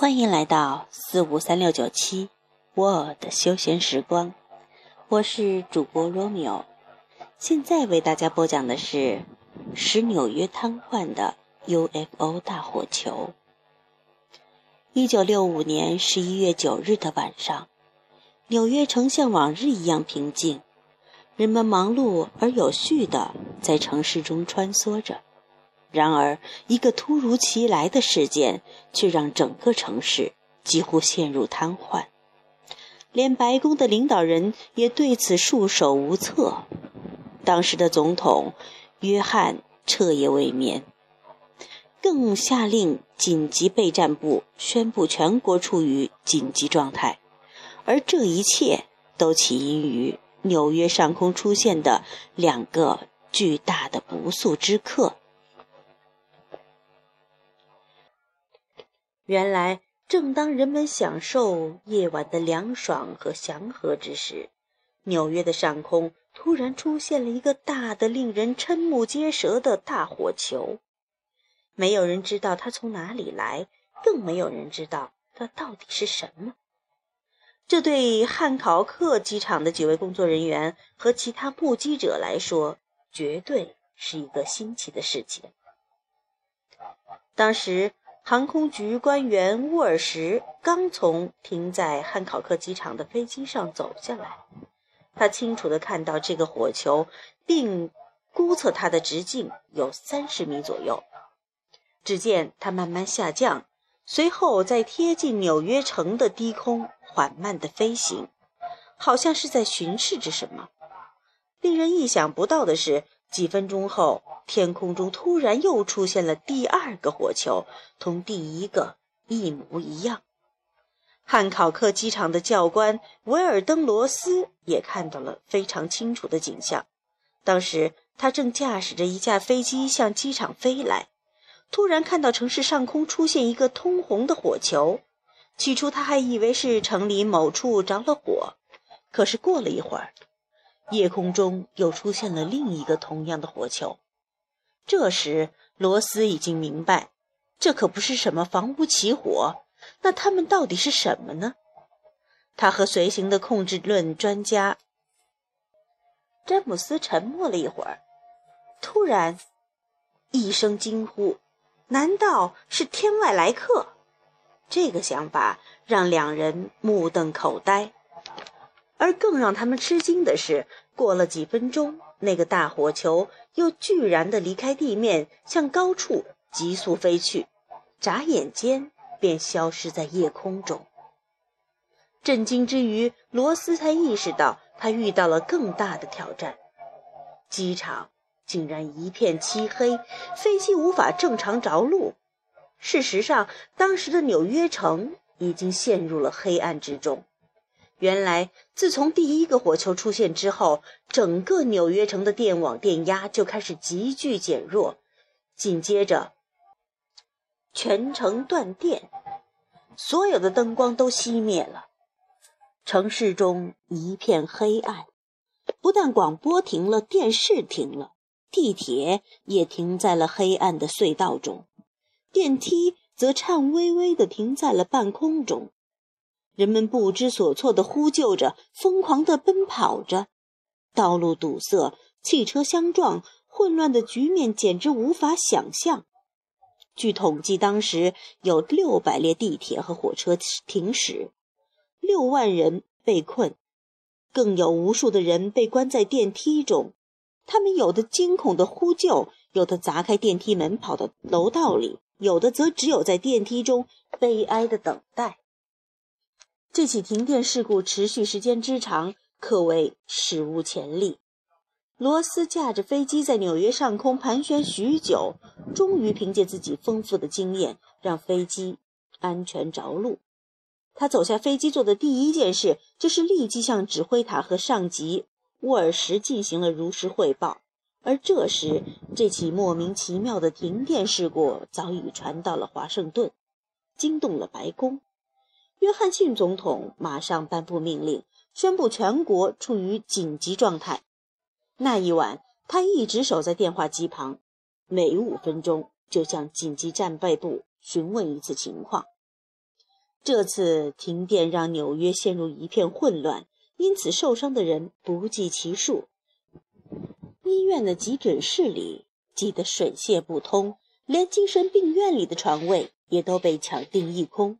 欢迎来到四五三六九七我的休闲时光，我是主播罗密欧。现在为大家播讲的是使纽约瘫痪的 UFO 大火球。一九六五年十一月九日的晚上，纽约城像往日一样平静，人们忙碌而有序地在城市中穿梭着。然而，一个突如其来的事件却让整个城市几乎陷入瘫痪，连白宫的领导人也对此束手无策。当时的总统约翰彻夜未眠，更下令紧急备战部宣布全国处于紧急状态，而这一切都起因于纽约上空出现的两个巨大的不速之客。原来，正当人们享受夜晚的凉爽和祥和之时，纽约的上空突然出现了一个大的、令人瞠目结舌的大火球。没有人知道它从哪里来，更没有人知道它到底是什么。这对汉考克机场的几位工作人员和其他目击者来说，绝对是一个新奇的事情。当时。航空局官员沃尔什刚从停在汉考克机场的飞机上走下来，他清楚地看到这个火球，并估测它的直径有三十米左右。只见它慢慢下降，随后在贴近纽约城的低空缓慢地飞行，好像是在巡视着什么。令人意想不到的是。几分钟后，天空中突然又出现了第二个火球，同第一个一模一样。汉考克机场的教官维尔登罗斯也看到了非常清楚的景象。当时他正驾驶着一架飞机向机场飞来，突然看到城市上空出现一个通红的火球。起初他还以为是城里某处着了火，可是过了一会儿。夜空中又出现了另一个同样的火球。这时，罗斯已经明白，这可不是什么房屋起火，那他们到底是什么呢？他和随行的控制论专家詹姆斯沉默了一会儿，突然一声惊呼：“难道是天外来客？”这个想法让两人目瞪口呆。而更让他们吃惊的是，过了几分钟，那个大火球又居然的离开地面，向高处急速飞去，眨眼间便消失在夜空中。震惊之余，罗斯才意识到他遇到了更大的挑战：机场竟然一片漆黑，飞机无法正常着陆。事实上，当时的纽约城已经陷入了黑暗之中。原来，自从第一个火球出现之后，整个纽约城的电网电压就开始急剧减弱，紧接着，全城断电，所有的灯光都熄灭了，城市中一片黑暗。不但广播停了，电视停了，地铁也停在了黑暗的隧道中，电梯则颤巍巍地停在了半空中。人们不知所措地呼救着，疯狂地奔跑着，道路堵塞，汽车相撞，混乱的局面简直无法想象。据统计，当时有六百列地铁和火车停驶，六万人被困，更有无数的人被关在电梯中。他们有的惊恐地呼救，有的砸开电梯门跑到楼道里，有的则只有在电梯中悲哀地等待。这起停电事故持续时间之长，可谓史无前例。罗斯驾着飞机在纽约上空盘旋许久，终于凭借自己丰富的经验，让飞机安全着陆。他走下飞机做的第一件事，就是立即向指挥塔和上级沃尔什进行了如实汇报。而这时，这起莫名其妙的停电事故早已传到了华盛顿，惊动了白宫。约翰逊总统马上颁布命令，宣布全国处于紧急状态。那一晚，他一直守在电话机旁，每五分钟就向紧急战备部询问一次情况。这次停电让纽约陷入一片混乱，因此受伤的人不计其数。医院的急诊室里挤得水泄不通，连精神病院里的床位也都被抢订一空。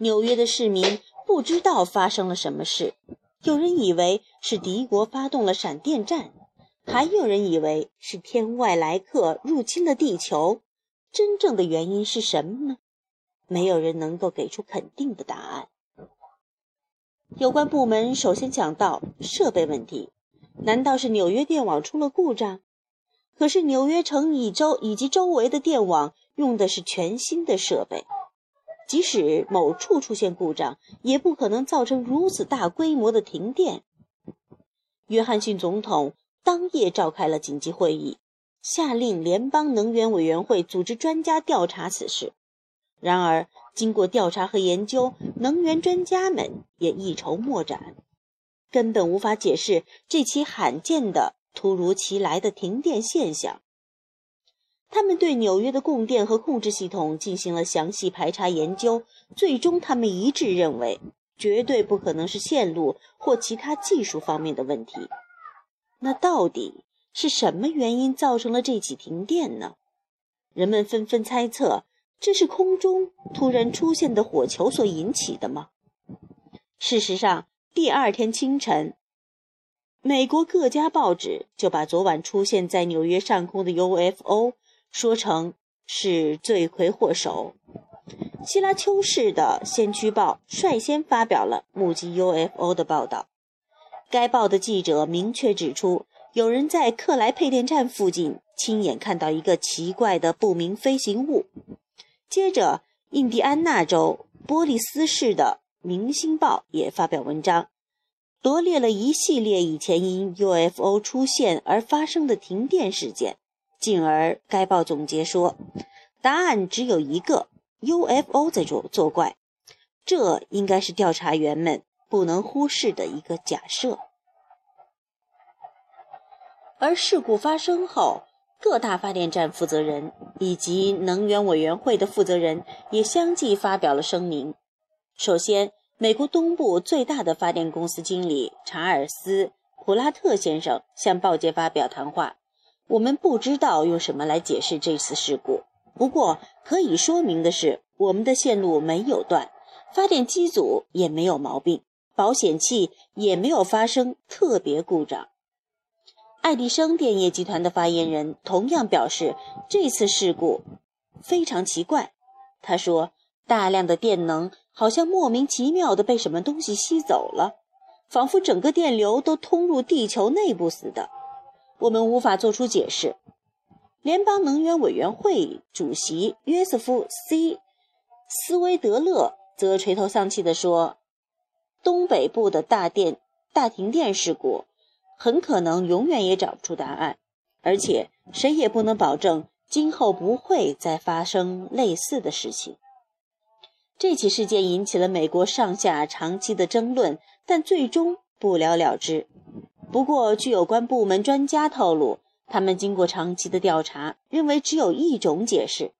纽约的市民不知道发生了什么事，有人以为是敌国发动了闪电战，还有人以为是天外来客入侵了地球。真正的原因是什么呢？没有人能够给出肯定的答案。有关部门首先讲到设备问题，难道是纽约电网出了故障？可是纽约城以周以及周围的电网用的是全新的设备，即使某处出现故障，也不可能造成如此大规模的停电。约翰逊总统当夜召开了紧急会议，下令联邦能源委员会组织专家调查此事。然而，经过调查和研究，能源专家们也一筹莫展，根本无法解释这起罕见的、突如其来的停电现象。他们对纽约的供电和控制系统进行了详细排查研究，最终他们一致认为，绝对不可能是线路或其他技术方面的问题。那到底是什么原因造成了这起停电呢？人们纷纷猜测。这是空中突然出现的火球所引起的吗？事实上，第二天清晨，美国各家报纸就把昨晚出现在纽约上空的 UFO 说成是罪魁祸首。希拉丘市的《先驱报》率先发表了目击 UFO 的报道。该报的记者明确指出，有人在克莱配电站附近亲眼看到一个奇怪的不明飞行物。接着，印第安纳州波利斯市的《明星报》也发表文章，罗列了一系列以前因 UFO 出现而发生的停电事件。进而，该报总结说，答案只有一个：UFO 在作作怪。这应该是调查员们不能忽视的一个假设。而事故发生后，各大发电站负责人以及能源委员会的负责人也相继发表了声明。首先，美国东部最大的发电公司经理查尔斯·普拉特先生向报界发表谈话：“我们不知道用什么来解释这次事故，不过可以说明的是，我们的线路没有断，发电机组也没有毛病，保险器也没有发生特别故障。”爱迪生电业集团的发言人同样表示，这次事故非常奇怪。他说：“大量的电能好像莫名其妙地被什么东西吸走了，仿佛整个电流都通入地球内部似的。我们无法做出解释。”联邦能源委员会主席约瑟夫 ·C· 斯威德勒则垂头丧气地说：“东北部的大电大停电事故。”很可能永远也找不出答案，而且谁也不能保证今后不会再发生类似的事情。这起事件引起了美国上下长期的争论，但最终不了了之。不过，据有关部门专家透露，他们经过长期的调查，认为只有一种解释：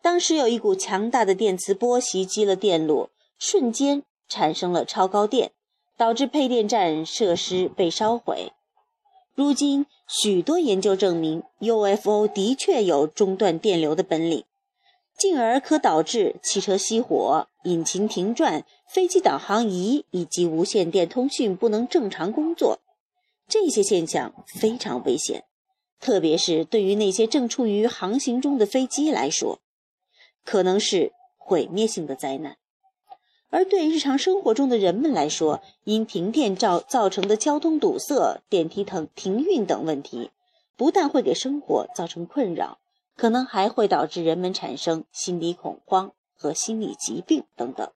当时有一股强大的电磁波袭击了电路，瞬间产生了超高电，导致配电站设施被烧毁。如今，许多研究证明，UFO 的确有中断电流的本领，进而可导致汽车熄火、引擎停转、飞机导航仪以及无线电通讯不能正常工作。这些现象非常危险，特别是对于那些正处于航行中的飞机来说，可能是毁灭性的灾难。而对日常生活中的人们来说，因停电造造成的交通堵塞、电梯停停运等问题，不但会给生活造成困扰，可能还会导致人们产生心理恐慌和心理疾病等等。